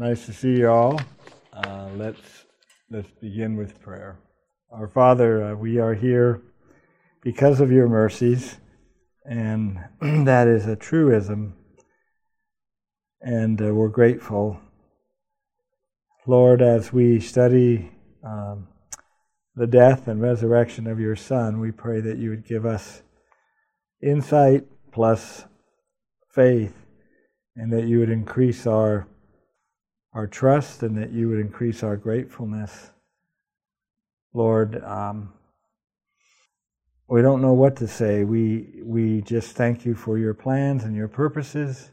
Nice to see you all. Uh, let's let's begin with prayer. Our Father, uh, we are here because of your mercies, and that is a truism, and uh, we're grateful. Lord, as we study um, the death and resurrection of your Son, we pray that you would give us insight plus faith, and that you would increase our our trust and that you would increase our gratefulness. Lord, um, we don't know what to say. We, we just thank you for your plans and your purposes.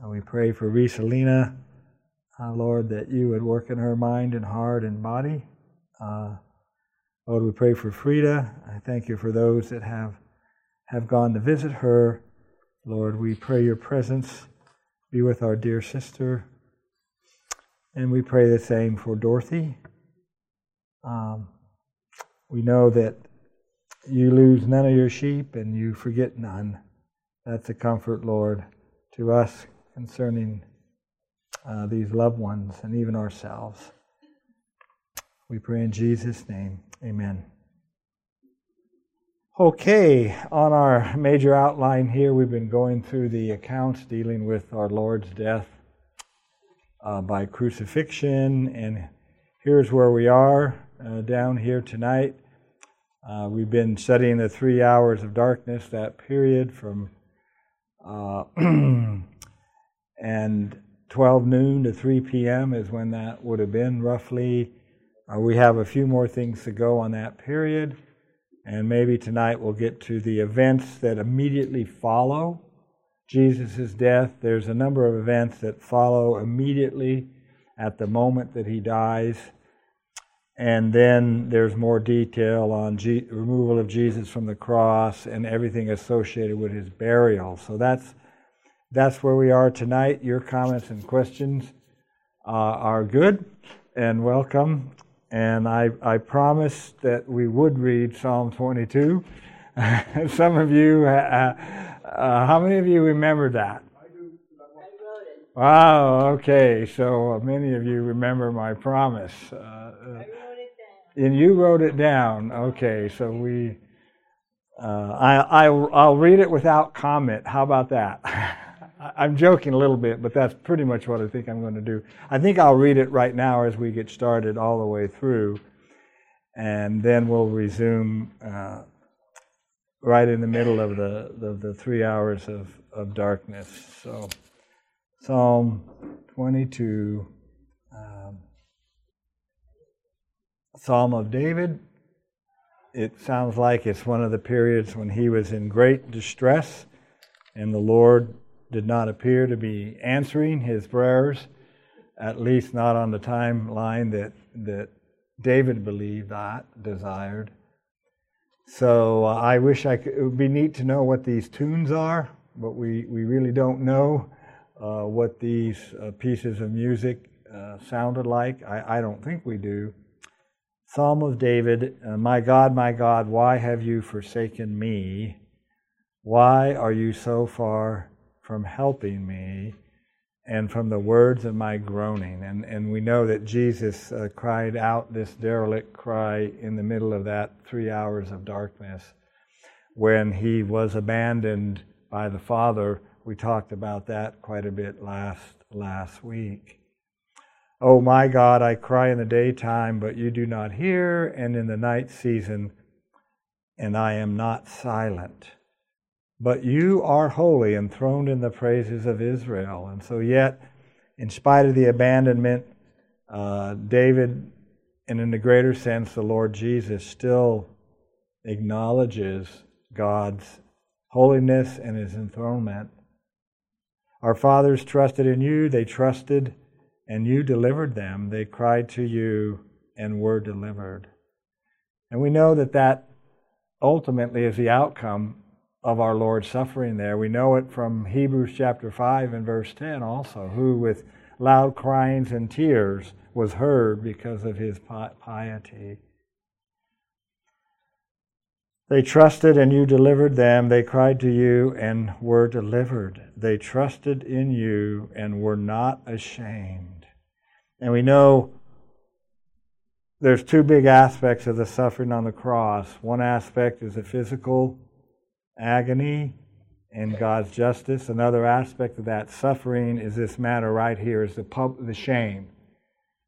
And we pray for Risalina, uh, Lord, that you would work in her mind and heart and body. Uh, Lord, we pray for Frida. I thank you for those that have, have gone to visit her. Lord, we pray your presence be with our dear sister. And we pray the same for Dorothy. Um, we know that you lose none of your sheep and you forget none. That's a comfort, Lord, to us concerning uh, these loved ones and even ourselves. We pray in Jesus' name. Amen. Okay, on our major outline here, we've been going through the accounts dealing with our Lord's death uh, by crucifixion. And here's where we are uh, down here tonight. Uh, we've been studying the three hours of darkness, that period from uh, and 12 noon to 3 p.m. is when that would have been roughly. Uh, we have a few more things to go on that period. And maybe tonight we'll get to the events that immediately follow Jesus' death, there's a number of events that follow immediately at the moment that he dies. And then there's more detail on G- removal of Jesus from the cross and everything associated with his burial. So that's that's where we are tonight. Your comments and questions uh, are good and welcome. And I, I promised that we would read Psalm 22. Some of you uh, uh, how many of you remember that? Wow, okay. So many of you remember my promise. Uh, uh and you wrote it down. Okay, so we. Uh, I, I, I'll read it without comment. How about that? I'm joking a little bit, but that's pretty much what I think I'm going to do. I think I'll read it right now as we get started all the way through, and then we'll resume uh, right in the middle of the, the, the three hours of, of darkness. So, Psalm 22, um, Psalm of David. It sounds like it's one of the periods when he was in great distress and the Lord did not appear to be answering his prayers, at least not on the timeline that, that David believed that, desired. So uh, I wish I could, it would be neat to know what these tunes are, but we, we really don't know uh, what these uh, pieces of music uh, sounded like. I, I don't think we do. Psalm of David uh, My God, my God, why have you forsaken me? Why are you so far from helping me? And from the words of my groaning. And, and we know that Jesus uh, cried out this derelict cry in the middle of that three hours of darkness when he was abandoned by the Father. We talked about that quite a bit last, last week. Oh my God, I cry in the daytime, but you do not hear, and in the night season, and I am not silent. But you are holy, enthroned in the praises of Israel. And so, yet, in spite of the abandonment, uh, David, and in the greater sense, the Lord Jesus, still acknowledges God's holiness and his enthronement. Our fathers trusted in you, they trusted, and you delivered them. They cried to you and were delivered. And we know that that ultimately is the outcome of our Lord's suffering there. We know it from Hebrews chapter 5 and verse 10 also, who with loud cryings and tears was heard because of his piety. They trusted and you delivered them. They cried to you and were delivered. They trusted in you and were not ashamed. And we know there's two big aspects of the suffering on the cross. One aspect is the physical agony and God's justice. Another aspect of that suffering is this matter right here is the pub, the shame.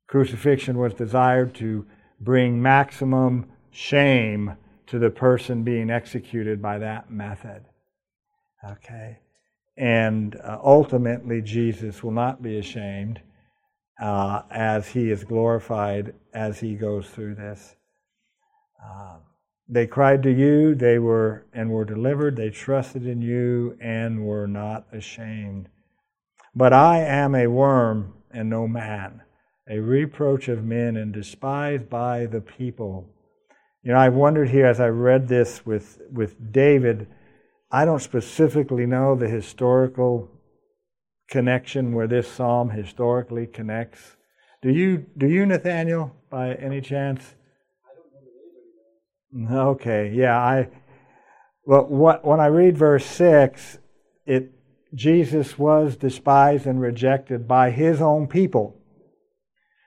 Crucifixion was desired to bring maximum shame to the person being executed by that method. Okay? And uh, ultimately, Jesus will not be ashamed uh, as he is glorified as he goes through this. Uh, they cried to you, they were and were delivered. They trusted in you and were not ashamed. But I am a worm and no man, a reproach of men and despised by the people. You know, I wondered here as I read this with, with David, I don't specifically know the historical connection where this psalm historically connects. Do you, do you Nathaniel, by any chance? Okay, yeah, I. Well, what, when I read verse six, it Jesus was despised and rejected by his own people.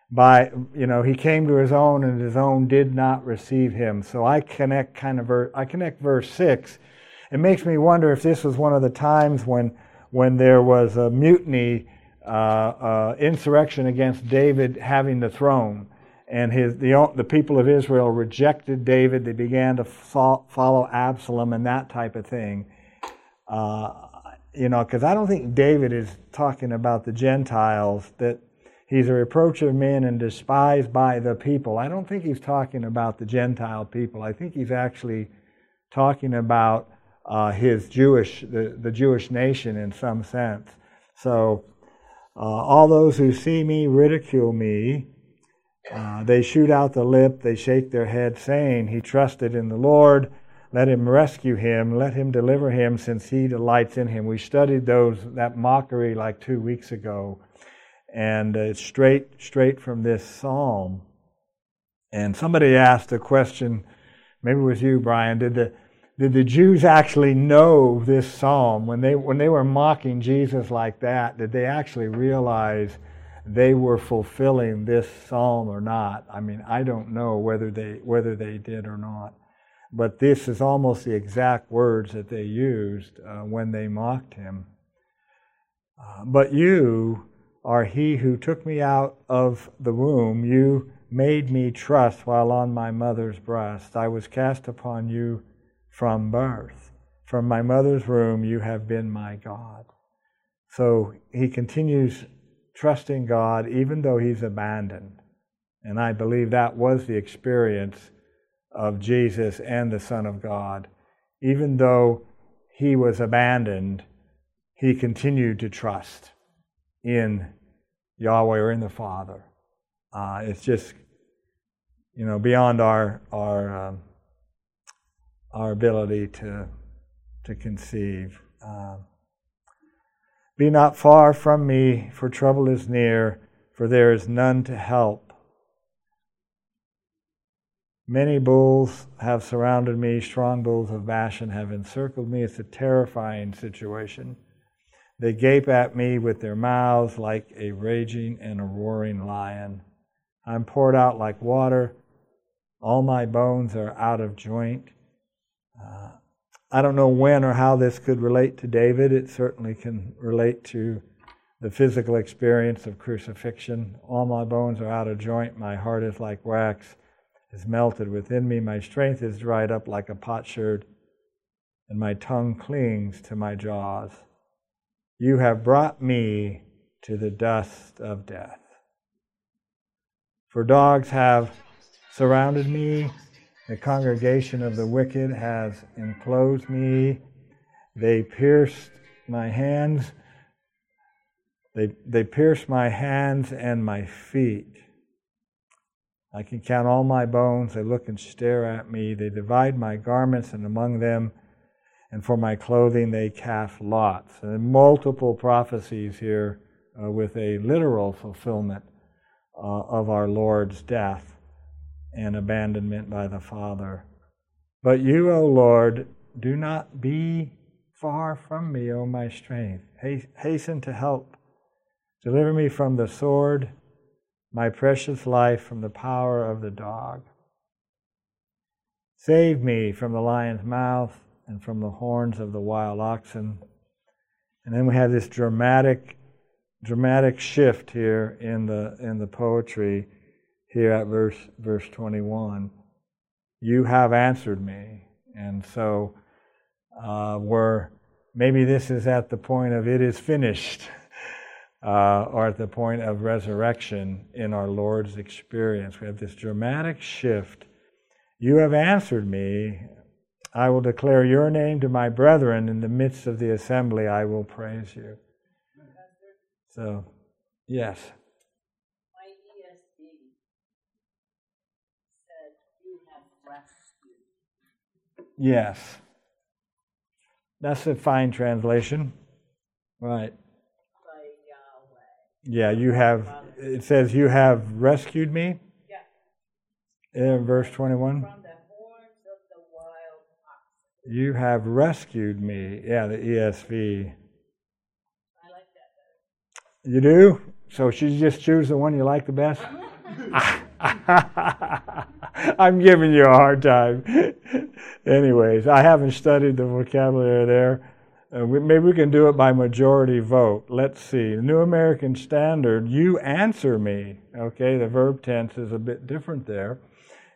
By you know he came to his own and his own did not receive him. So i connect kind of ver- i connect verse 6 it makes me wonder if this was one of the times when when there was a mutiny uh, uh, insurrection against david having the throne and his the, the people of israel rejected david they began to follow absalom and that type of thing uh, you know because i don't think david is talking about the gentiles that He's a reproach of men and despised by the people. I don't think he's talking about the Gentile people. I think he's actually talking about uh, his Jewish, the, the Jewish nation in some sense. So, uh, all those who see me ridicule me. Uh, they shoot out the lip, they shake their head, saying, He trusted in the Lord. Let him rescue him. Let him deliver him, since he delights in him. We studied those that mockery like two weeks ago and it's straight straight from this psalm. And somebody asked a question, maybe it was you, Brian. Did the did the Jews actually know this psalm when they when they were mocking Jesus like that? Did they actually realize they were fulfilling this psalm or not? I mean, I don't know whether they whether they did or not. But this is almost the exact words that they used uh, when they mocked him. Uh, but you, are he who took me out of the womb. You made me trust while on my mother's breast. I was cast upon you from birth. From my mother's womb, you have been my God. So he continues trusting God even though he's abandoned. And I believe that was the experience of Jesus and the Son of God. Even though he was abandoned, he continued to trust in Yahweh or in the Father. Uh, it's just, you know, beyond our our um, our ability to to conceive. Uh, Be not far from me, for trouble is near, for there is none to help. Many bulls have surrounded me, strong bulls of Bashan have encircled me. It's a terrifying situation. They gape at me with their mouths like a raging and a roaring lion. I'm poured out like water. All my bones are out of joint. Uh, I don't know when or how this could relate to David. It certainly can relate to the physical experience of crucifixion. All my bones are out of joint. My heart is like wax, is melted within me. My strength is dried up like a potsherd, and my tongue clings to my jaws. You have brought me to the dust of death. For dogs have surrounded me, the congregation of the wicked has enclosed me. They pierced my hands. They, they pierced my hands and my feet. I can count all my bones. They look and stare at me. They divide my garments, and among them and for my clothing they cast lots. And multiple prophecies here uh, with a literal fulfillment uh, of our Lord's death and abandonment by the Father. But you, O Lord, do not be far from me, O my strength. Hasten to help. Deliver me from the sword, my precious life from the power of the dog. Save me from the lion's mouth and from the horns of the wild oxen. And then we have this dramatic, dramatic shift here in the in the poetry here at verse verse 21. You have answered me, and so uh, we're maybe this is at the point of it is finished, uh, or at the point of resurrection in our Lord's experience. We have this dramatic shift. You have answered me. I will declare your name to my brethren in the midst of the assembly. I will praise you. So, yes. My ESV said, You have rescued. Yes. That's a fine translation. Right. Yeah, you have, it says, You have rescued me. Yeah. In verse 21. You have rescued me. Yeah, the ESV. I like that better. You do? So she just choose the one you like the best? I'm giving you a hard time. Anyways, I haven't studied the vocabulary there. Uh, we, maybe we can do it by majority vote. Let's see. New American Standard, you answer me. Okay, the verb tense is a bit different there.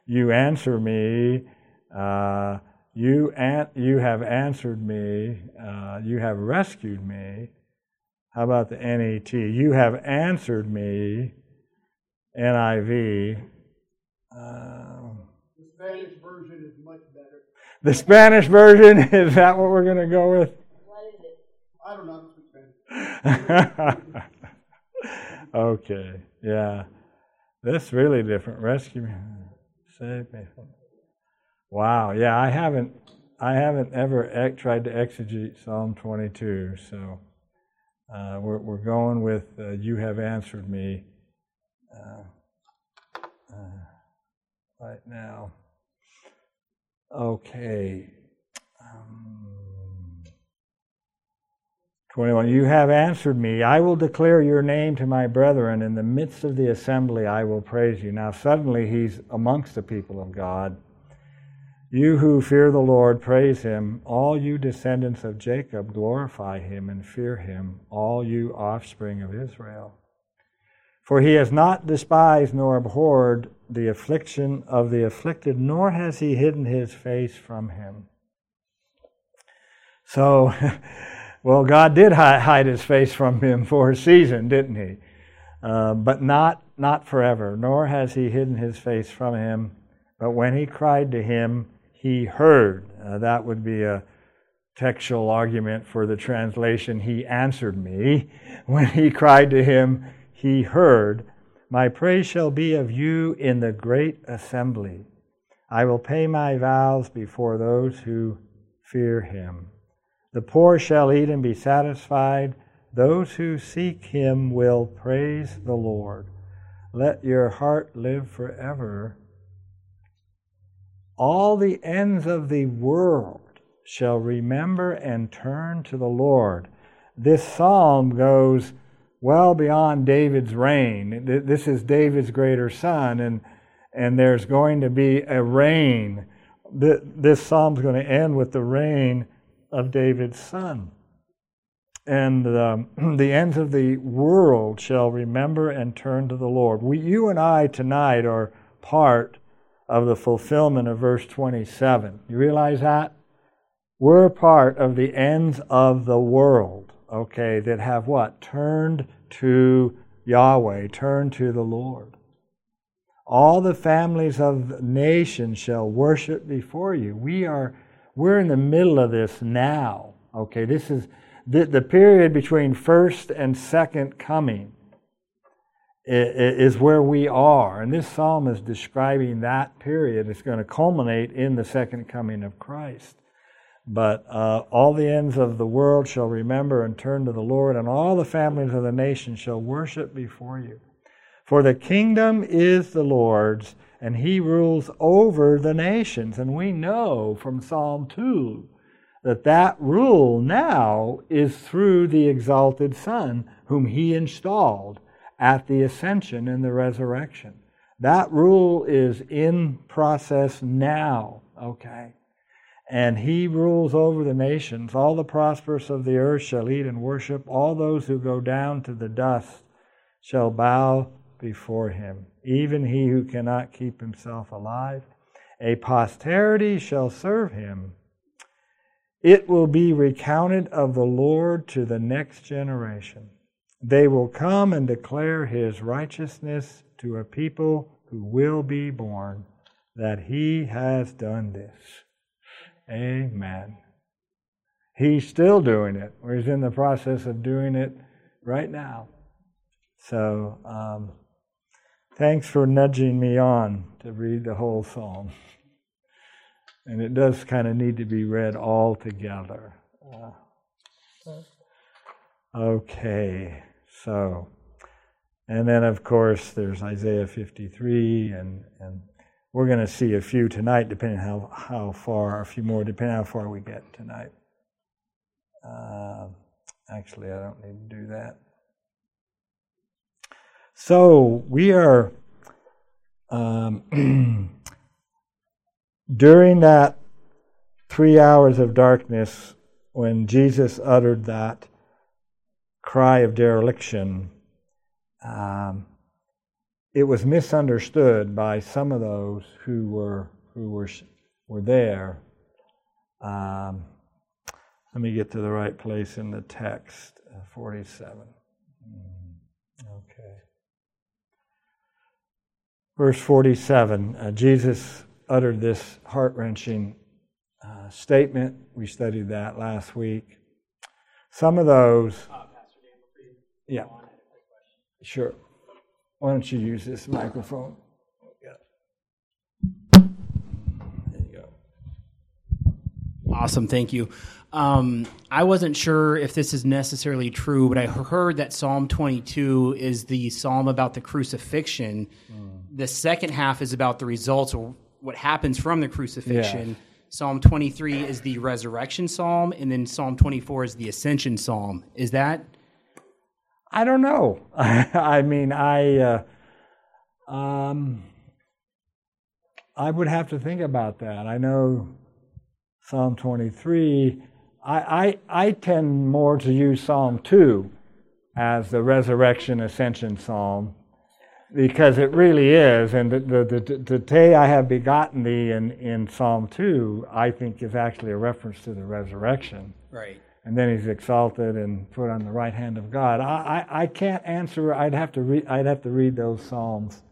You answer me. Uh, you, an- you have answered me. Uh, you have rescued me. How about the NET? You have answered me. NIV. Uh, the Spanish version is much better. The Spanish version is that what we're going to go with? What is it? I don't know okay, yeah. This really different. Rescue me, save me. Wow, yeah. I haven't, I haven't ever tried to exegete Psalm 22, so uh, we're we're going with uh, "You have answered me." Uh, uh right now. Okay. Um, 21. You have answered me. I will declare your name to my brethren. In the midst of the assembly, I will praise you. Now, suddenly, he's amongst the people of God. You who fear the Lord, praise him. All you descendants of Jacob, glorify him and fear him. All you offspring of Israel. For he has not despised nor abhorred the affliction of the afflicted, nor has he hidden his face from him. So, well, God did hide his face from him for a season, didn't he? Uh, but not, not forever, nor has he hidden his face from him. But when he cried to him, he heard. Uh, that would be a textual argument for the translation, he answered me. When he cried to him, he heard, My praise shall be of you in the great assembly. I will pay my vows before those who fear him. The poor shall eat and be satisfied. Those who seek him will praise the Lord. Let your heart live forever. All the ends of the world shall remember and turn to the Lord. This psalm goes well beyond David's reign. This is David's greater son, and, and there's going to be a reign. This psalm's going to end with the reign of David's son. And um, the ends of the world shall remember and turn to the Lord. We, you and I tonight are part of the fulfillment of verse 27. You realize that? We're part of the ends of the world okay, that have what? Turned to Yahweh, turned to the Lord. All the families of nations shall worship before you. We are we're in the middle of this now. Okay, this is the, the period between first and second coming is where we are. And this psalm is describing that period. It's going to culminate in the second coming of Christ. But uh, all the ends of the world shall remember and turn to the Lord, and all the families of the nations shall worship before you. For the kingdom is the Lord's, and he rules over the nations. And we know from Psalm 2 that that rule now is through the exalted Son, whom he installed at the ascension and the resurrection. That rule is in process now, okay? And he rules over the nations. All the prosperous of the earth shall eat and worship. All those who go down to the dust shall bow before him, even he who cannot keep himself alive. A posterity shall serve him. It will be recounted of the Lord to the next generation. They will come and declare his righteousness to a people who will be born, that he has done this. Amen. He's still doing it, or he's in the process of doing it right now. So, um, thanks for nudging me on to read the whole psalm. And it does kind of need to be read all together. Uh, okay, so, and then of course there's Isaiah 53, and, and we're going to see a few tonight, depending how, how far, a few more, depending how far we get tonight. Uh, actually, I don't need to do that. So we are um, during that three hours of darkness when Jesus uttered that cry of dereliction. Um, it was misunderstood by some of those who were who were were there. Um, let me get to the right place in the text. Uh, Forty-seven. Mm, okay. Verse 47, uh, Jesus uttered this heart wrenching uh, statement. We studied that last week. Some of those. Uh, yeah. Sure. Why don't you use this microphone? There you go. Awesome. Thank you. Um, I wasn't sure if this is necessarily true, but I heard that Psalm 22 is the psalm about the crucifixion. Mm. The second half is about the results or what happens from the crucifixion. Yes. Psalm 23 is the resurrection psalm, and then Psalm 24 is the ascension psalm. Is that? I don't know. I mean, I uh, um, I would have to think about that. I know Psalm 23 I, I, I tend more to use Psalm 2 as the resurrection ascension psalm because it really is. And the, the, the, the day I have begotten thee in, in Psalm 2, I think is actually a reference to the resurrection. Right. And then he's exalted and put on the right hand of God. I, I, I can't answer. I'd have to read. I'd have to read those psalms,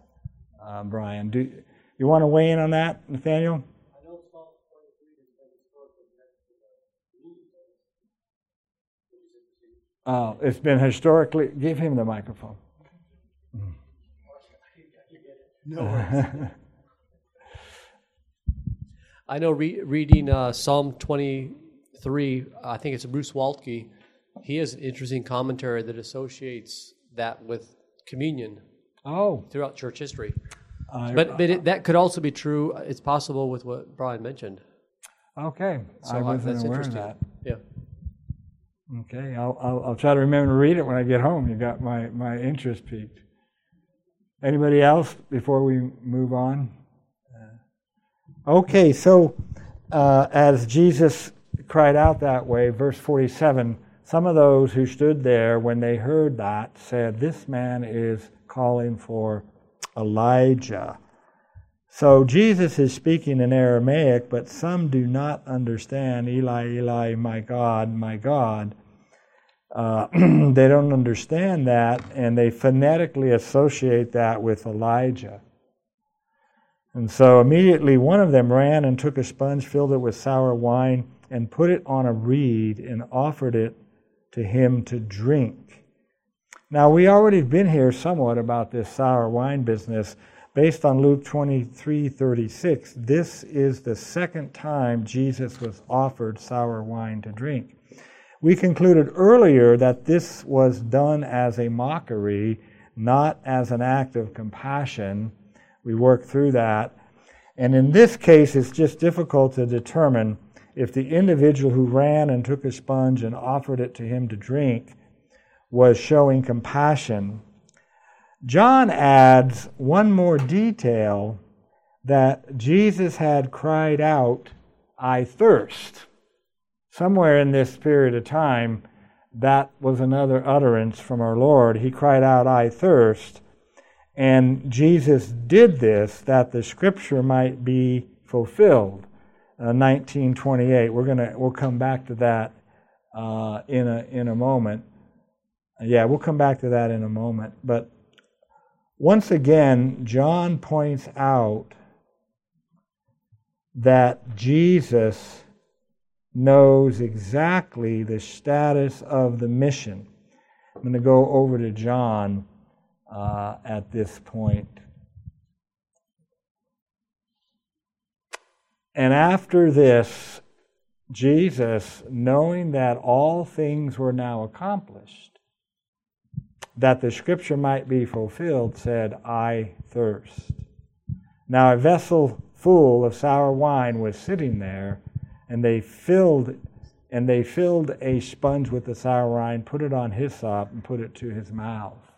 uh, Brian. Do you want to weigh in on that, Nathaniel? Uh, it's been historically. Give him the microphone. No. I know re- reading uh, Psalm 23, I think it's Bruce Waltke, he has an interesting commentary that associates that with communion. Oh. Throughout church history. Uh, but but it, that could also be true. It's possible with what Brian mentioned. Okay. So I wasn't aware of that. Yeah. Okay, I'll, I'll, I'll, try to remember to read it when I get home. You got my, my interest piqued. Anybody else before we move on? Uh, okay, so uh, as Jesus cried out that way, verse 47, some of those who stood there when they heard that said, This man is calling for Elijah. So Jesus is speaking in Aramaic, but some do not understand Eli, Eli, my God, my God. Uh, they don't understand that, and they phonetically associate that with Elijah. And so immediately one of them ran and took a sponge, filled it with sour wine, and put it on a reed and offered it to him to drink. Now, we already have been here somewhat about this sour wine business based on Luke 23 36, this is the second time Jesus was offered sour wine to drink. We concluded earlier that this was done as a mockery, not as an act of compassion, we work through that. And in this case, it's just difficult to determine if the individual who ran and took a sponge and offered it to him to drink was showing compassion. John adds one more detail that Jesus had cried out, I thirst. Somewhere in this period of time, that was another utterance from our Lord. He cried out, I thirst. And Jesus did this that the scripture might be fulfilled. Uh, 1928. We're gonna we'll come back to that uh, in a in a moment. Yeah, we'll come back to that in a moment. But once again, John points out that Jesus knows exactly the status of the mission. I'm going to go over to John uh, at this point. And after this, Jesus, knowing that all things were now accomplished, that the scripture might be fulfilled, said, I thirst. Now, a vessel full of sour wine was sitting there and they filled and they filled a sponge with the sour wine, put it on hyssop, and put it to his mouth.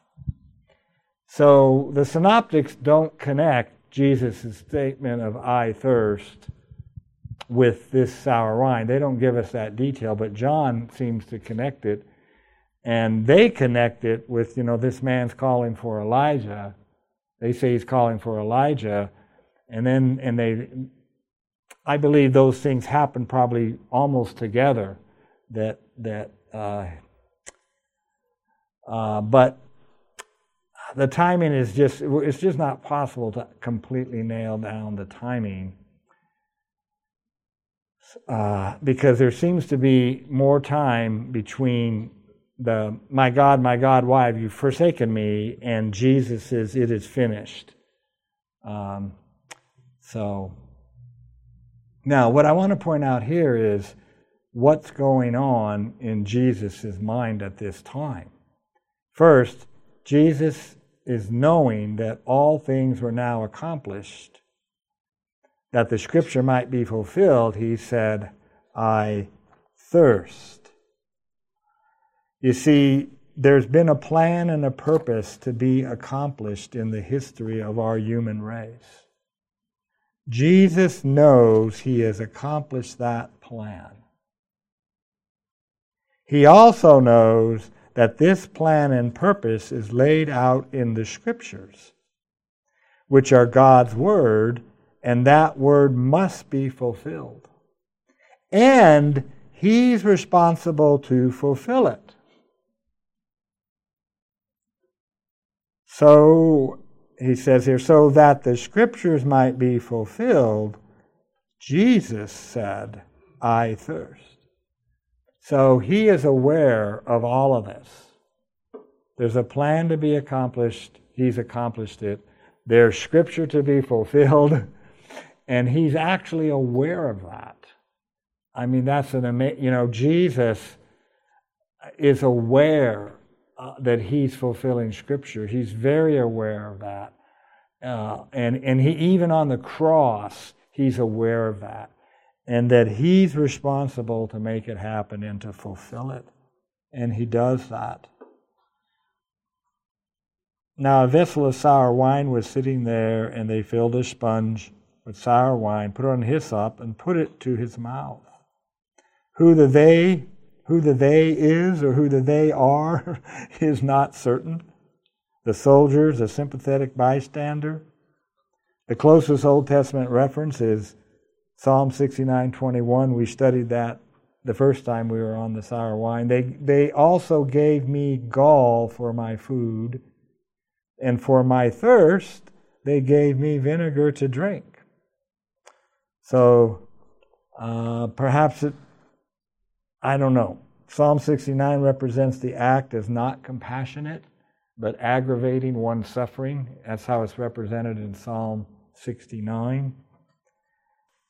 So the synoptics don't connect Jesus' statement of I thirst with this sour wine. They don't give us that detail, but John seems to connect it. And they connect it with, you know, this man's calling for Elijah. They say he's calling for Elijah. And then, and they I believe those things happen probably almost together. That that, uh, uh, but the timing is just it's just not possible to completely nail down the timing uh, because there seems to be more time between the my God, my God, why have you forsaken me? and Jesus says, it is finished. Um, so. Now, what I want to point out here is what's going on in Jesus' mind at this time. First, Jesus is knowing that all things were now accomplished, that the scripture might be fulfilled, he said, I thirst. You see, there's been a plan and a purpose to be accomplished in the history of our human race. Jesus knows he has accomplished that plan. He also knows that this plan and purpose is laid out in the Scriptures, which are God's Word, and that Word must be fulfilled. And He's responsible to fulfill it. So he says here, so that the scriptures might be fulfilled, Jesus said, I thirst. So he is aware of all of this. There's a plan to be accomplished, he's accomplished it. There's scripture to be fulfilled, and he's actually aware of that. I mean, that's an amazing, you know, Jesus is aware uh, that he's fulfilling Scripture. He's very aware of that. Uh, and, and he, even on the cross, he's aware of that. And that he's responsible to make it happen and to fulfill it. And he does that. Now, a vessel of sour wine was sitting there, and they filled a sponge with sour wine, put on hyssop, and put it to his mouth. Who the they who the they is or who the they are is not certain. The soldier is a sympathetic bystander. The closest Old Testament reference is Psalm 69:21. We studied that the first time we were on the sour wine. They, they also gave me gall for my food, and for my thirst, they gave me vinegar to drink. So uh, perhaps it I don't know. Psalm 69 represents the act as not compassionate, but aggravating one's suffering. That's how it's represented in Psalm 69.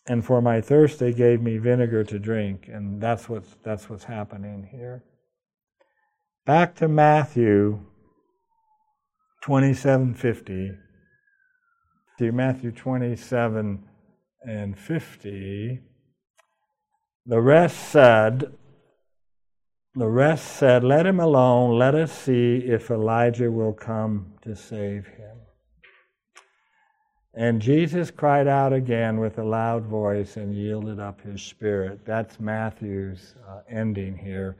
And for my thirst, they gave me vinegar to drink, and that's what's, that's what's happening here. Back to Matthew 2750. to Matthew 27 and 50. The rest said, the rest said, Let him alone, let us see if Elijah will come to save him. And Jesus cried out again with a loud voice and yielded up his spirit. That's Matthew's uh, ending here.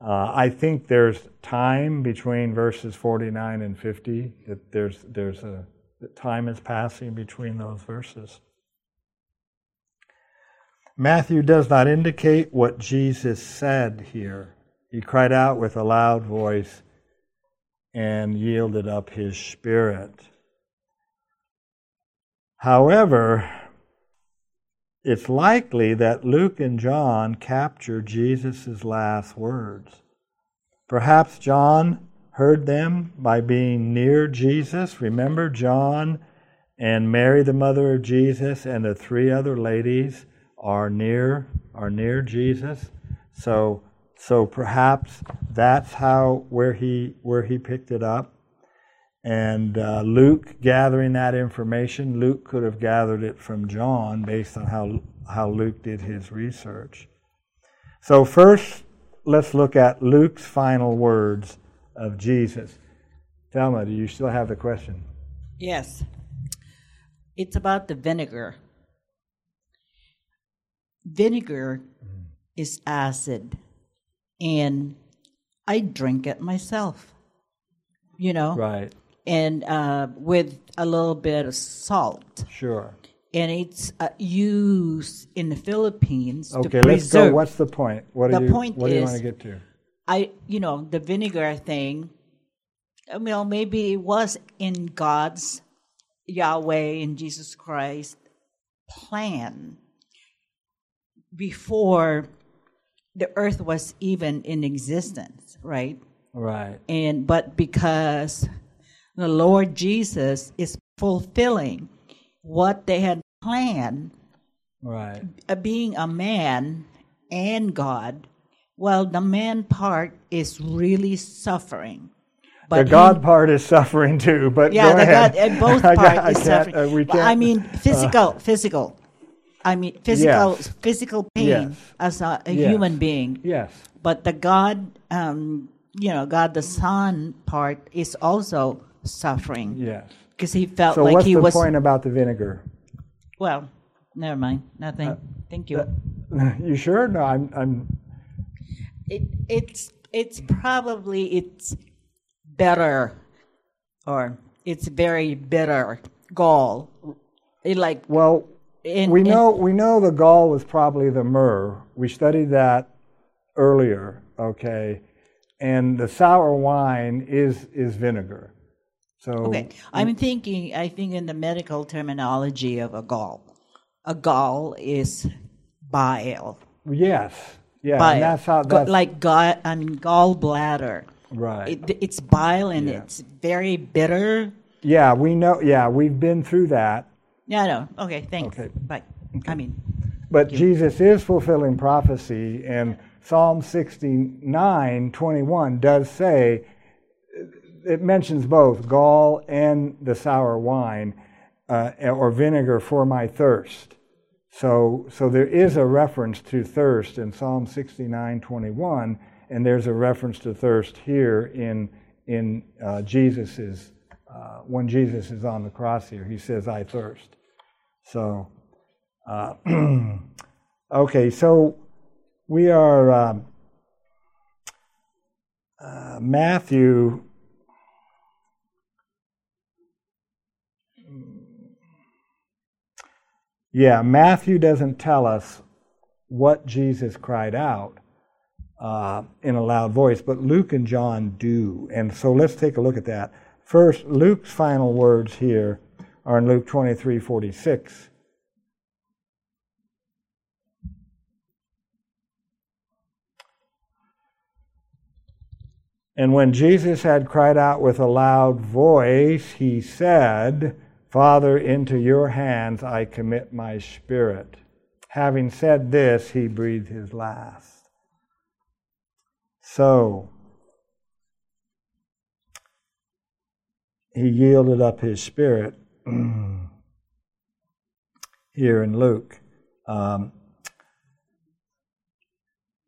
Uh, I think there's time between verses 49 and 50, that there's, there's a time is passing between those verses. Matthew does not indicate what Jesus said here. He cried out with a loud voice and yielded up his spirit. However, it's likely that Luke and John captured Jesus' last words. Perhaps John heard them by being near Jesus. Remember John and Mary, the mother of Jesus, and the three other ladies are near are near Jesus. So so perhaps that's how where he where he picked it up. And uh, Luke gathering that information, Luke could have gathered it from John based on how how Luke did his research. So first, let's look at Luke's final words of Jesus. Thelma, do you still have the question? Yes. It's about the vinegar. Vinegar is acid, and I drink it myself. You know, Right. and uh, with a little bit of salt, Sure. and it's uh, used in the Philippines Okay, to let's go. What's the point? What The do you point what do you want to get to? I, you know, the vinegar thing. uh, Well, maybe it was in God's Yahweh and Jesus Christ plan before the earth was even in existence, right? Right. And but because the Lord Jesus is fulfilling what they had planned, Right. uh, being a man and God, well, the man part is really suffering. But The God he- part is suffering too, but yeah, go the ahead. God, and both part I is can't- suffering. uh, we But I can't- mean, physical, physical. I mean, physical, Yes. physical pain Yes. as a, a Yes. human being. Yes. But the God, um, you know, God the Son part is also suffering Yes. because he felt So like what's he the was. point about the vinegar? Well, never mind, nothing. Uh, Thank you. You sure? No, I'm. I'm. it, it's it's probably it's better or it's very bitter gall it like Well, in, we in- know we know the gall was probably the myrrh. We studied that earlier. Okay, and the sour wine is is vinegar. So okay i'm thinking i think in the medical terminology of a gall a gall is bile yes, yeah, bile and that's how that's like gall i mean gallbladder right. it, it's bile and Yeah. it's very bitter yeah, we know. Yeah, we've been through that. Yeah no okay thanks. Okay. bye. I mean But Jesus is fulfilling prophecy, and Psalm 69 21 does say, it mentions both gall and the sour wine uh, or vinegar for my thirst. So, so there is a reference to thirst in Psalm 69 21, and there's a reference to thirst here in, in uh, Jesus's, uh, when Jesus is on the cross here. He says, I thirst. So, uh, okay, so we are um, uh, Matthew. Yeah, Matthew doesn't tell us what Jesus cried out uh, in a loud voice, but Luke and John do. And so let's take a look at that. First, Luke's final words here are in Luke 23 46. And when Jesus had cried out with a loud voice, he said, Father, into your hands I commit my spirit. Having said this, he breathed his last. So, he yielded up his spirit. here in Luke. Um,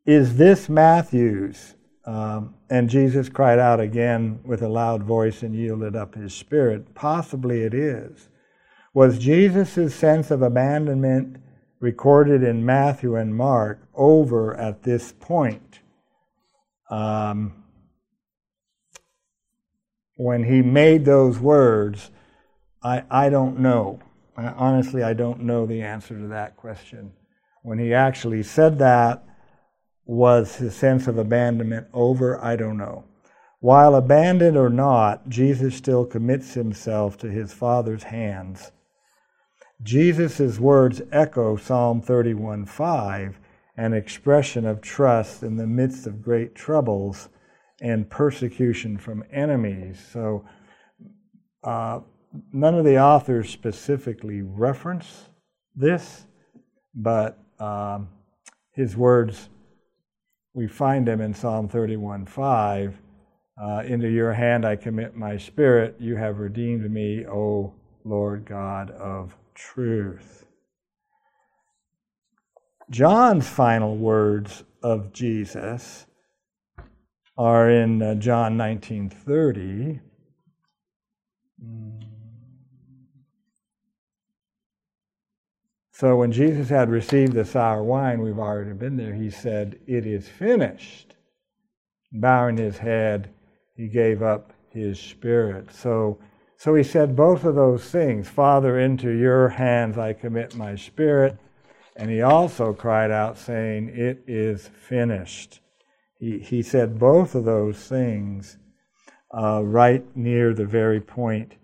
is this Matthew's? Um, and Jesus cried out again with a loud voice and yielded up his spirit. Possibly it is. Was Jesus' sense of abandonment recorded in Matthew and Mark over at this point? Um, when he made those words, I, I don't know. I, honestly, I don't know the answer to that question. When he actually said that, was his sense of abandonment over? I don't know. While abandoned or not, Jesus still commits himself to his Father's hands. Jesus' words echo Psalm 31 5, an expression of trust in the midst of great troubles and persecution from enemies. So, uh, none of the authors specifically reference this, but um, his words we find them in Psalm 31 5. Uh, into your hand I commit my spirit. You have redeemed me, O Lord God of truth. John's final words of Jesus are in uh, John 19:30. So when Jesus had received the sour wine, we've already been there, he said, It is finished. Bowing his head, he gave up his spirit. So, so he said both of those things Father, into your hands I commit my spirit. And he also cried out, saying, It is finished. He, he said both of those things uh, right near the very point,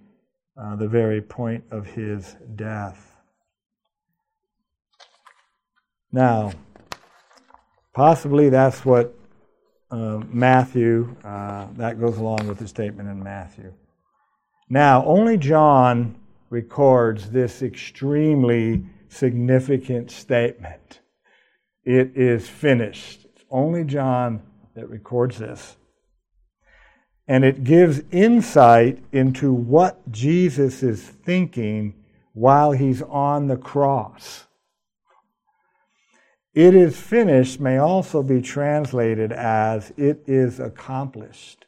uh, the very point of his death. Now, possibly that's what uh, Matthew, uh, that goes along with the statement in Matthew. Now, only John records this extremely significant statement. It is finished. Only John that records this. And it gives insight into what Jesus is thinking while he's on the cross. It is finished may also be translated as it is accomplished.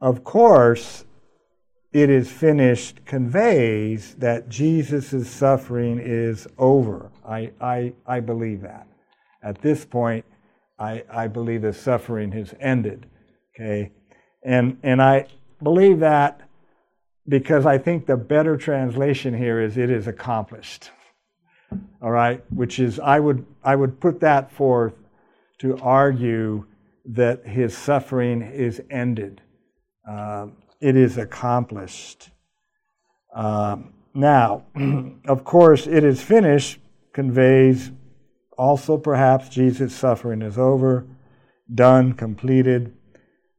Of course, it is finished conveys that Jesus' suffering is over. I, I, I believe that. At this point, I, I believe the suffering has ended. Okay? And, and I believe that because I think the better translation here is it is accomplished all right, which is I would I would put that forth to argue that his suffering is ended. Uh, it is accomplished. Um, now, of course, it is finished conveys also perhaps Jesus' suffering is over, done, completed,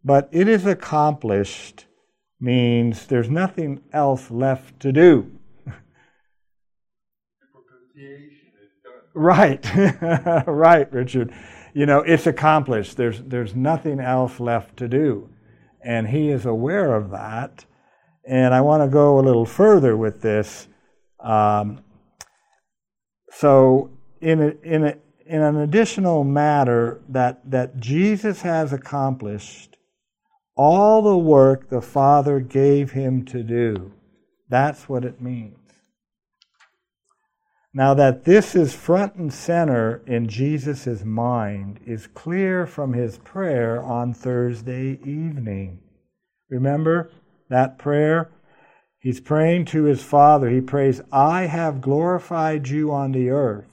but it is accomplished means there's nothing else left to do. Right, right, Richard. You know, it's accomplished. There's, there's nothing else left to do. And he is aware of that. And I want to go a little further with this. Um, so, in, a, in, a, in an additional matter that, that Jesus has accomplished all the work the Father gave him to do, that's what it means. Now, that this is front and center in Jesus' mind is clear from his prayer on Thursday evening. Remember that prayer? He's praying to his Father. He prays, I have glorified you on the earth.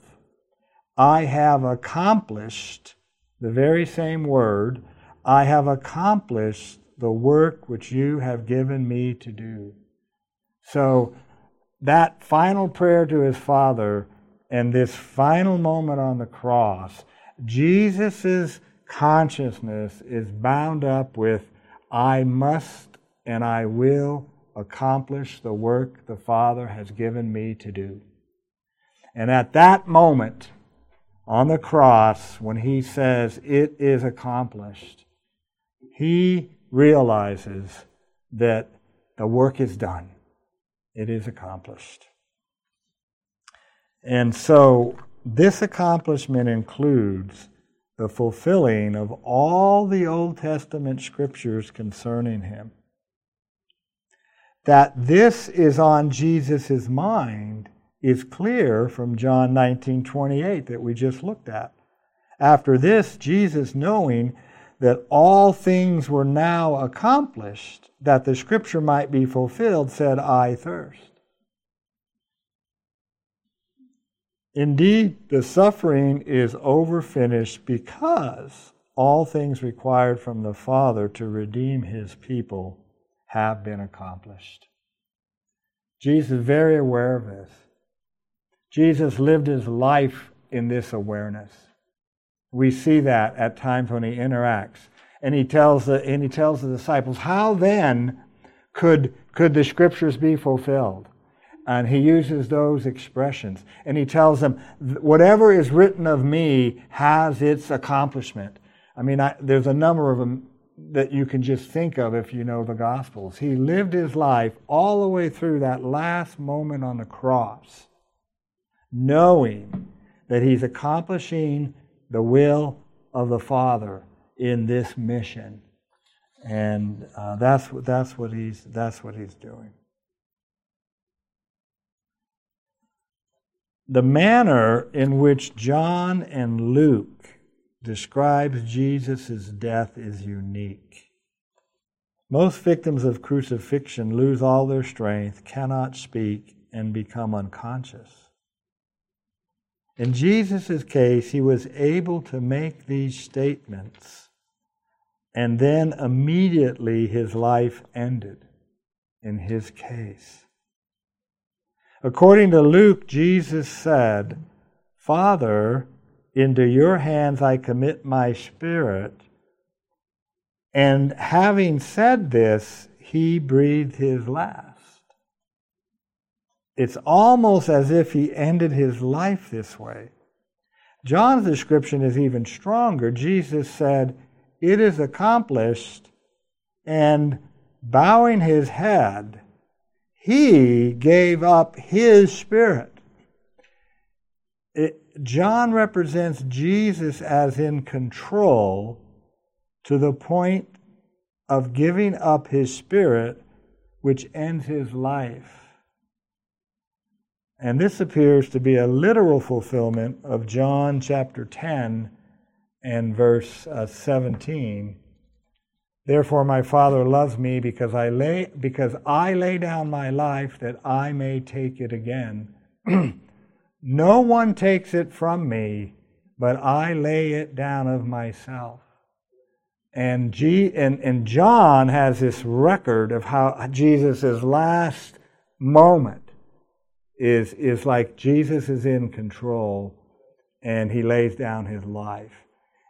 I have accomplished the very same word. I have accomplished the work which you have given me to do. So, that final prayer to his Father and this final moment on the cross, Jesus' consciousness is bound up with, I must and I will accomplish the work the Father has given me to do. And at that moment on the cross, when he says, It is accomplished, he realizes that the work is done. It is accomplished. And so this accomplishment includes the fulfilling of all the Old Testament scriptures concerning him. That this is on Jesus' mind is clear from John 19:28 that we just looked at. After this, Jesus knowing that all things were now accomplished, that the scripture might be fulfilled, said, I thirst. Indeed, the suffering is overfinished because all things required from the Father to redeem his people have been accomplished. Jesus is very aware of this. Jesus lived his life in this awareness. We see that at times when he interacts. And he tells the, and he tells the disciples, How then could, could the scriptures be fulfilled? And he uses those expressions. And he tells them, whatever is written of me has its accomplishment. I mean, I, there's a number of them that you can just think of if you know the Gospels. He lived his life all the way through that last moment on the cross, knowing that he's accomplishing the will of the Father in this mission. And uh, that's, that's, what he's, that's what he's doing. The manner in which John and Luke describes Jesus' death is unique. Most victims of crucifixion lose all their strength, cannot speak, and become unconscious. In Jesus' case, he was able to make these statements, and then immediately his life ended in his case. According to Luke, Jesus said, Father, into your hands I commit my spirit. And having said this, he breathed his last. It's almost as if he ended his life this way. John's description is even stronger. Jesus said, It is accomplished, and bowing his head, he gave up his spirit. It, John represents Jesus as in control to the point of giving up his spirit, which ends his life. And this appears to be a literal fulfillment of John chapter 10 and verse uh, 17. Therefore my Father loves me because I lay because I lay down my life that I may take it again. no one takes it from me, but I lay it down of myself. And, G, and, and John has this record of how Jesus' last moment is, is like Jesus is in control and he lays down his life.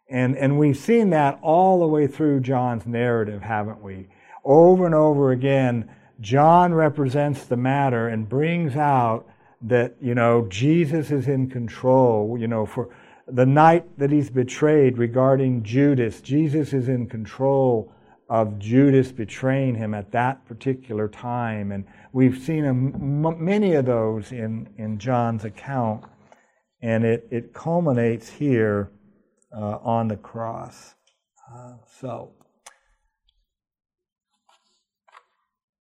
And, and we've seen that all the way through John's narrative, haven't we? Over and over again, John represents the matter and brings out that, you know, Jesus is in control. You know, for the night that he's betrayed regarding Judas, Jesus is in control of Judas betraying him at that particular time. And we've seen many of those in, in John's account. And it, it culminates here uh, on the cross. Uh, so,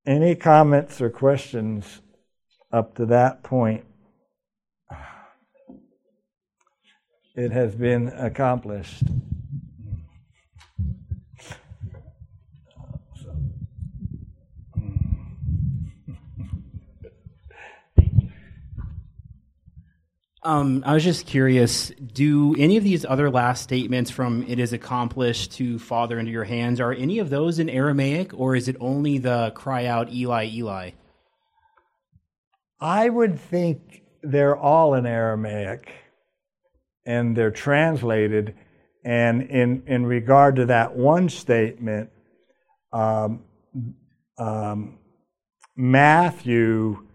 any comments or questions up to that point? It has been accomplished. Um, I was just curious. Do any of these other last statements from "It is accomplished" to "Father into your hands" are any of those in Aramaic, or is it only the "Cry out, Eli, Eli"? I would think they're all in Aramaic, and they're translated. And in in regard to that one statement, um, um, Matthew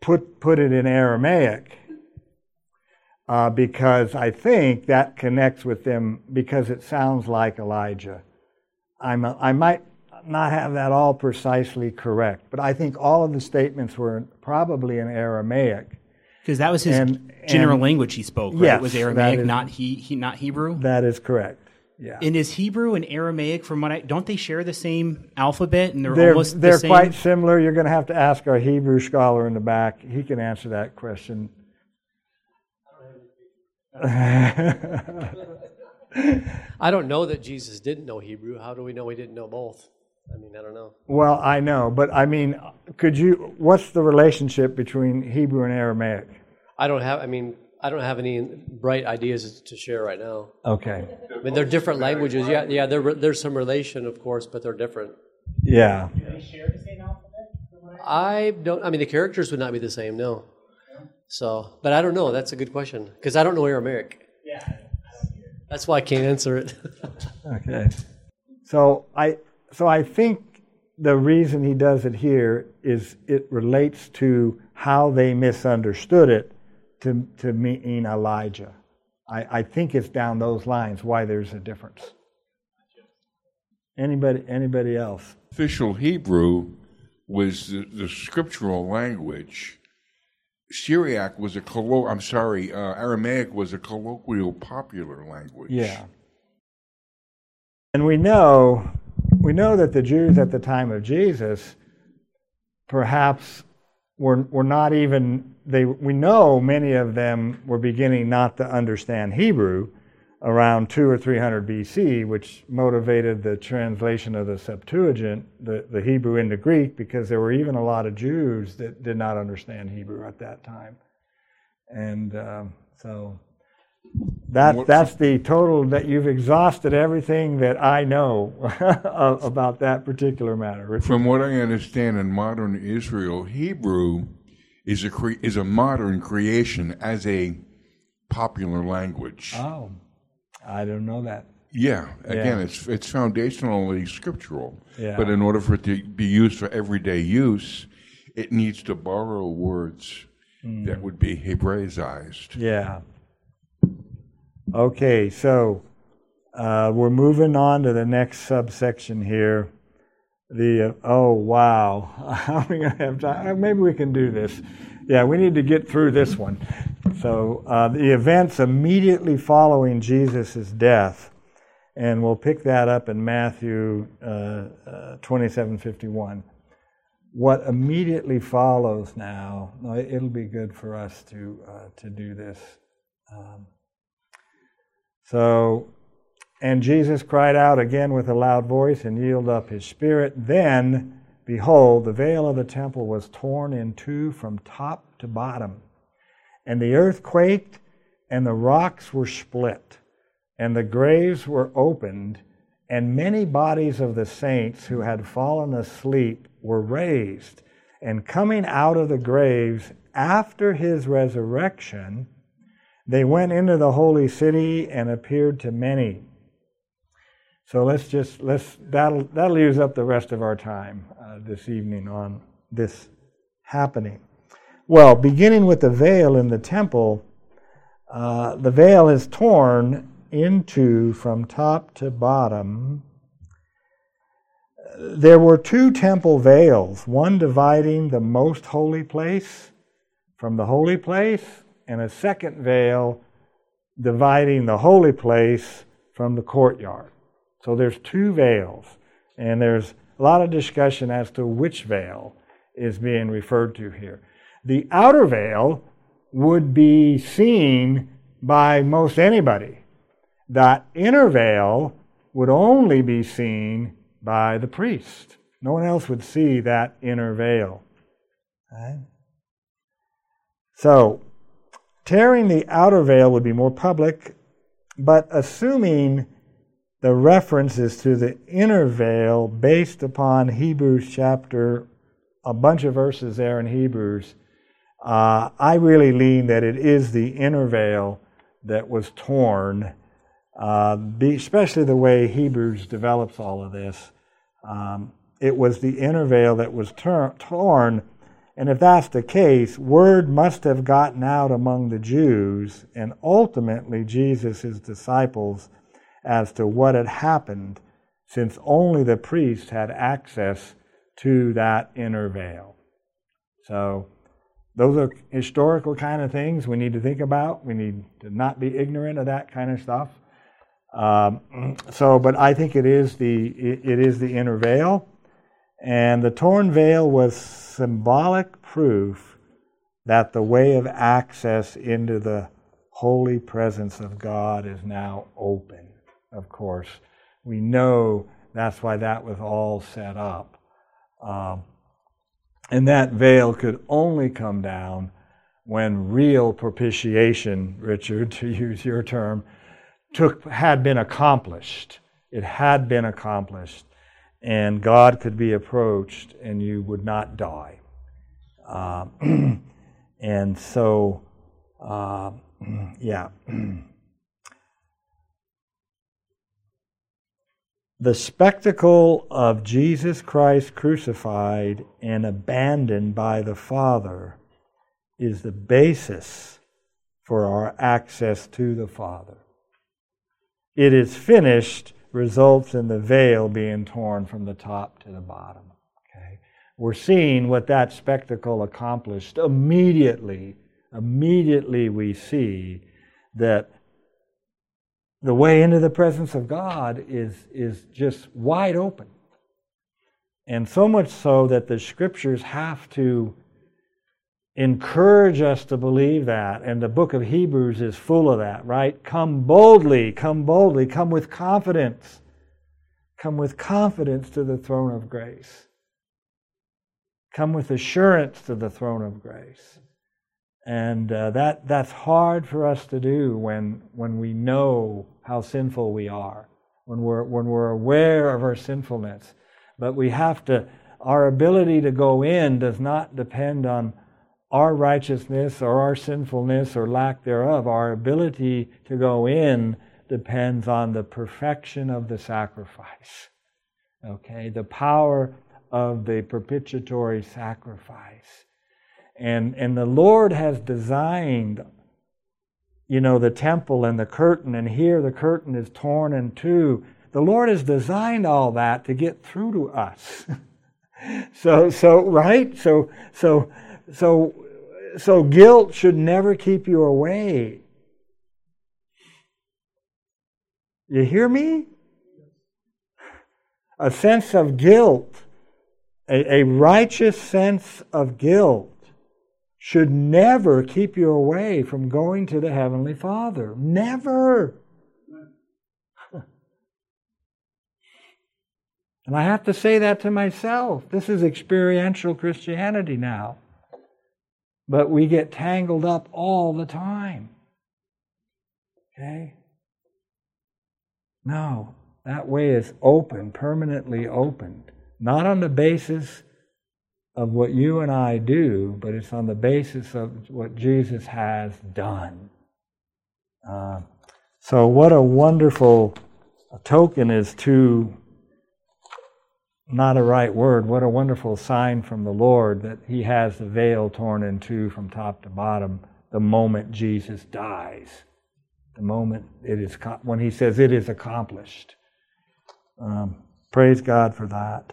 put put it in Aramaic uh, because I think that connects with them because it sounds like Elijah. I'm a, I might not have that all precisely correct, but I think all of the statements were probably in Aramaic Because that was his And- general and- language he spoke, right? Yes, it was Aramaic, is- not he, he, not Hebrew. That is correct. Yeah. and is Hebrew and Aramaic from what I don't they share the same alphabet and they're, they're almost they're the same? quite similar. You're going to have to ask our Hebrew scholar in the back. He can answer that question. I don't know that Jesus didn't know Hebrew. How do we know he didn't know both? I mean, I don't know. well, I know, but I mean, could you? What's the relationship between Hebrew and Aramaic? I don't have. I mean, I don't have any bright ideas to share right now. Okay. I mean, they're different languages. Yeah, yeah. There, there's some relation, of course, but they're different. Yeah. Do they share the same alphabet? I don't. I mean, the characters would not be the same. No. So, but I don't know. That's a good question because I don't know Aramaic. Yeah. That's why I can't answer it. Okay. So I so I think the reason he does it here is it relates to how they misunderstood it to to mean Elijah. I, I think it's down those lines why there's a difference. Anybody anybody else? official Hebrew was the, the scriptural language. Syriac was a collo- I'm sorry, uh, Aramaic was a colloquial popular language. Yeah. And we know we know that the Jews at the time of Jesus perhaps were were not even they we know many of them were beginning not to understand Hebrew around 2 or 300 BC which motivated the translation of the Septuagint the, the Hebrew into Greek because there were even a lot of Jews that did not understand Hebrew at that time and um, so that What- that's the total that you've exhausted everything that I know about that particular matter. Richard. From what I understand, in modern Israel, Hebrew is a cre- is a modern creation as a popular language. Oh, I don't know that. Yeah, again, Yeah. it's it's foundationally scriptural. Yeah. But in order for it to be used for everyday use, it needs to borrow words Hmm. that would be Hebraized. Yeah. Okay, so uh, we're moving on to the next subsection here. The uh, oh wow, how are we gonna have time? Uh, Maybe we can do this. Yeah, we need to get through this one. So uh, the events immediately following Jesus' death, and we'll pick that up in Matthew uh, uh, twenty-seven fifty-one. What immediately follows now? It'll be good for us to uh, to do this. Um, so, and Jesus cried out again with a loud voice and yielded up his spirit. Then, behold, the veil of the temple was torn in two from top to bottom. And the earth quaked, and the rocks were split, and the graves were opened, and many bodies of the saints who had fallen asleep were raised. And coming out of the graves after his resurrection, they went into the holy city and appeared to many. So let's just let's that'll that'll use up the rest of our time uh, this evening on this happening. Well, beginning with the veil in the temple, uh, the veil is torn into from top to bottom. There were two temple veils, one dividing the most holy place from the holy place, and a second veil dividing the holy place from the courtyard. So there's two veils, and there's a lot of discussion as to which veil is being referred to here. The outer veil would be seen by most anybody. That inner veil would only be seen by the priest. No one else would see that inner veil. Right? So, tearing the outer veil would be more public, but assuming the reference is to the inner veil based upon Hebrews chapter, a bunch of verses there in Hebrews, uh, I really lean that it is the inner veil that was torn, uh, especially the way Hebrews develops all of this. Um, it was the inner veil that was ter- torn, and if that's the case, word must have gotten out among the Jews and ultimately Jesus' disciples as to what had happened, since only the priest had access to that inner veil. So, those are historical kind of things we need to think about. We need to not be ignorant of that kind of stuff. Um, so, but I think it is the it, it is the inner veil, and the torn veil was symbolic proof that the way of access into the holy presence of God is now open. Of course, we know that's why that was all set up. Um, and that veil could only come down when real propitiation, Richard, to use your term, took, had been accomplished. It had been accomplished. And God could be approached and you would not die. Uh, and so, uh, yeah. the spectacle of Jesus Christ crucified and abandoned by the Father is the basis for our access to the Father. It is finished results in the veil being torn from the top to the bottom. Okay? We're seeing what that spectacle accomplished immediately. Immediately we see that the way into the presence of God is, is just wide open. And so much so that the scriptures have to encourage us to believe that. And the book of Hebrews is full of that, right? Come boldly, come boldly, come with confidence. Come with confidence to the throne of grace. Come with assurance to the throne of grace. And uh, that, that's hard for us to do when, when we know how sinful we are, when we're, when we're aware of our sinfulness. But we have to, our ability to go in does not depend on our righteousness or our sinfulness or lack thereof. Our ability to go in depends on the perfection of the sacrifice. Okay, the power of the propitiatory sacrifice. And, and the Lord has designed, you know, the temple and the curtain, and here the curtain is torn in two. The Lord has designed all that to get through to us. so, so, right? So, so, so, so guilt should never keep you away. You hear me? A sense of guilt, a, a righteous sense of guilt should never keep you away from going to the Heavenly Father. Never. And I have to say that to myself. This is experiential Christianity now. But we get tangled up all the time. Okay? No, that way is open, permanently opened. Not on the basis of what you and I do, but it's on the basis of what Jesus has done. Uh, so, what a wonderful token is to not a right word. What a wonderful sign from the Lord that He has the veil torn in two from top to bottom the moment Jesus dies. The moment it is, when He says it is accomplished. Um, praise God for that.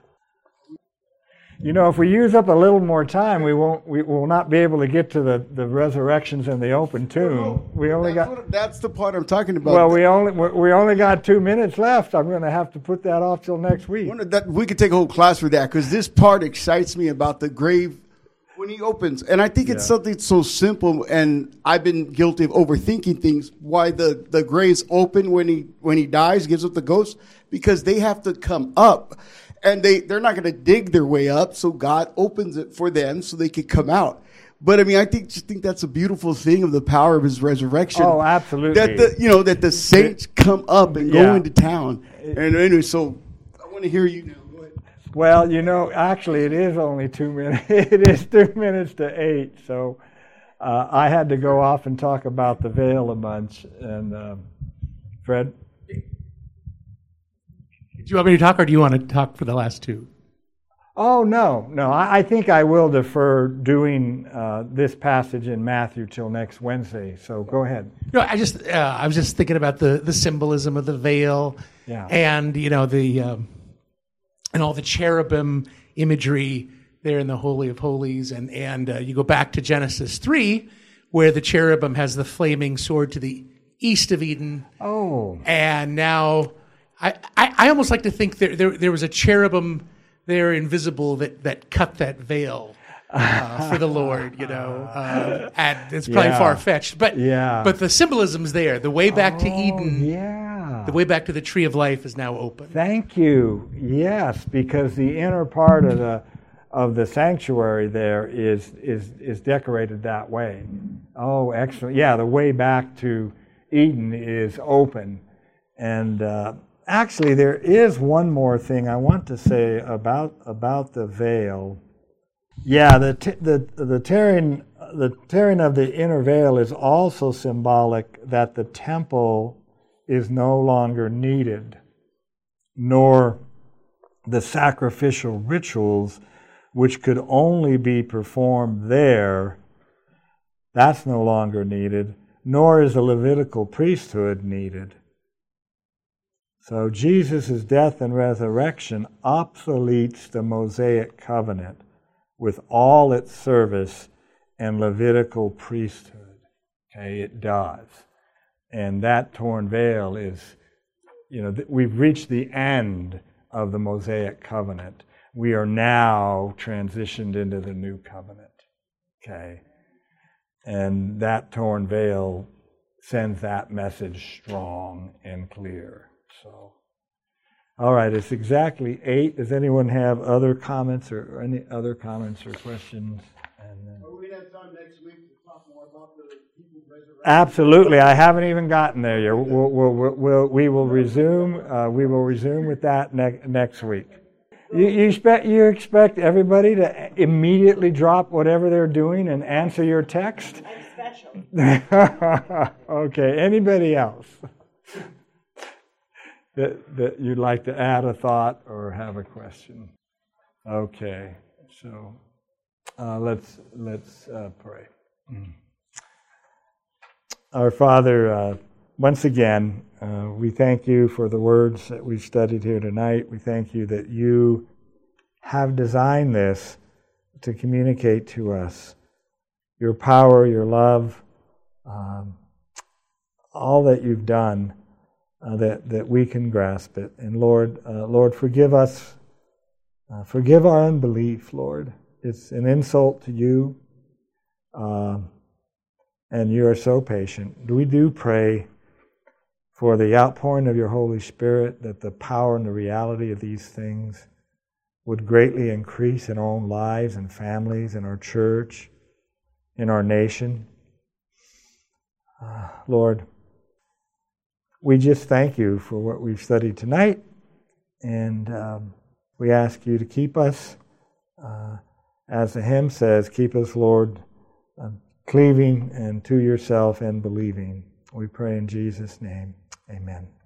You know, if we use up a little more time, we won't. We will not be able to get to the, the resurrections in the open tomb. we only that's got. What, that's the part I'm talking about. Well, we only we only got two minutes left. I'm going to have to put that off till next week. That, we could take a whole class for that because this part excites me about the grave when he opens, and I think it's yeah. something so simple. And I've been guilty of overthinking things. Why the the grave's open when he when he dies, gives up the ghost because they have to come up and they they're not going to dig their way up. So God opens it for them so they can come out. But I mean, I think just think that's a beautiful thing of the power of His resurrection. Oh, absolutely. That the you know that the saints come up and yeah. go into town. And anyway, so I want to hear you now. Well, you know, actually, it is only two minutes. it is two minutes to eight. So uh, I had to go off and talk about the veil a bunch. And uh, Fred. Do you want me to talk, or do you want to talk for the last two? Oh no, no. I, I think I will defer doing uh, this passage in Matthew till next Wednesday. So go ahead. No, I just uh, I was just thinking about the the symbolism of the veil, yeah. and you know the um, and all the cherubim imagery there in the Holy of Holies, and and uh, you go back to Genesis three, where the cherubim has the flaming sword to the east of Eden. Oh, and now I, I, I almost like to think there, there there was a cherubim there invisible that that cut that veil. Uh, for the Lord, you know, uh, and it's probably Yeah. far fetched, but Yeah. but the symbolism's there. The way back to Oh, Eden, yeah. the way back to the tree of life is now open. Thank you. Yes, because the inner part of the of the sanctuary there is is is decorated that way. Oh, excellent. Yeah, the way back to Eden is open, and uh, actually, there is one more thing I want to say about about the veil. Yeah, the t- the the tearing the tearing of the inner veil is also symbolic that the temple is no longer needed, nor the sacrificial rituals which could only be performed there. That's no longer needed, nor is the Levitical priesthood needed. So Jesus' death and resurrection obsoletes the Mosaic covenant with all its service and Levitical priesthood. Okay, it does. And that torn veil is, you know, we've reached the end of the Mosaic covenant. We are now transitioned into the new covenant. Okay. And that torn veil sends that message strong and clear. So, all right, it's exactly eight. Does anyone have other comments or, or any other comments or questions? And then, Will we have time next week to talk more about the Hebrew resurrection? absolutely, I haven't even gotten there yet. We'll, we'll, we'll, we'll, we will resume. Uh, we will resume with that ne- next week. You, you expect you expect everybody to immediately drop whatever they're doing and answer your text? I'm special. okay. Anybody else that that you'd like to add a thought or have a question? Okay. So uh, let's let's uh, pray. Our Father, uh, once again, uh, we thank you for the words that we've studied here tonight. We thank you that you have designed this to communicate to us your power, your love, um, all that you've done, uh, that that we can grasp it. And Lord, uh, Lord, forgive us, uh, forgive our unbelief, Lord. It's an insult to you, um, and you are so patient. We do pray for the outpouring of your Holy Spirit, that the power and the reality of these things would greatly increase in our own lives and families, in our church, in our nation. Uh, Lord, we just thank you for what we've studied tonight, and um, we ask you to keep us, uh, as the hymn says, keep us, Lord, uh, cleaving and to yourself and believing. We pray in Jesus' name. Amen.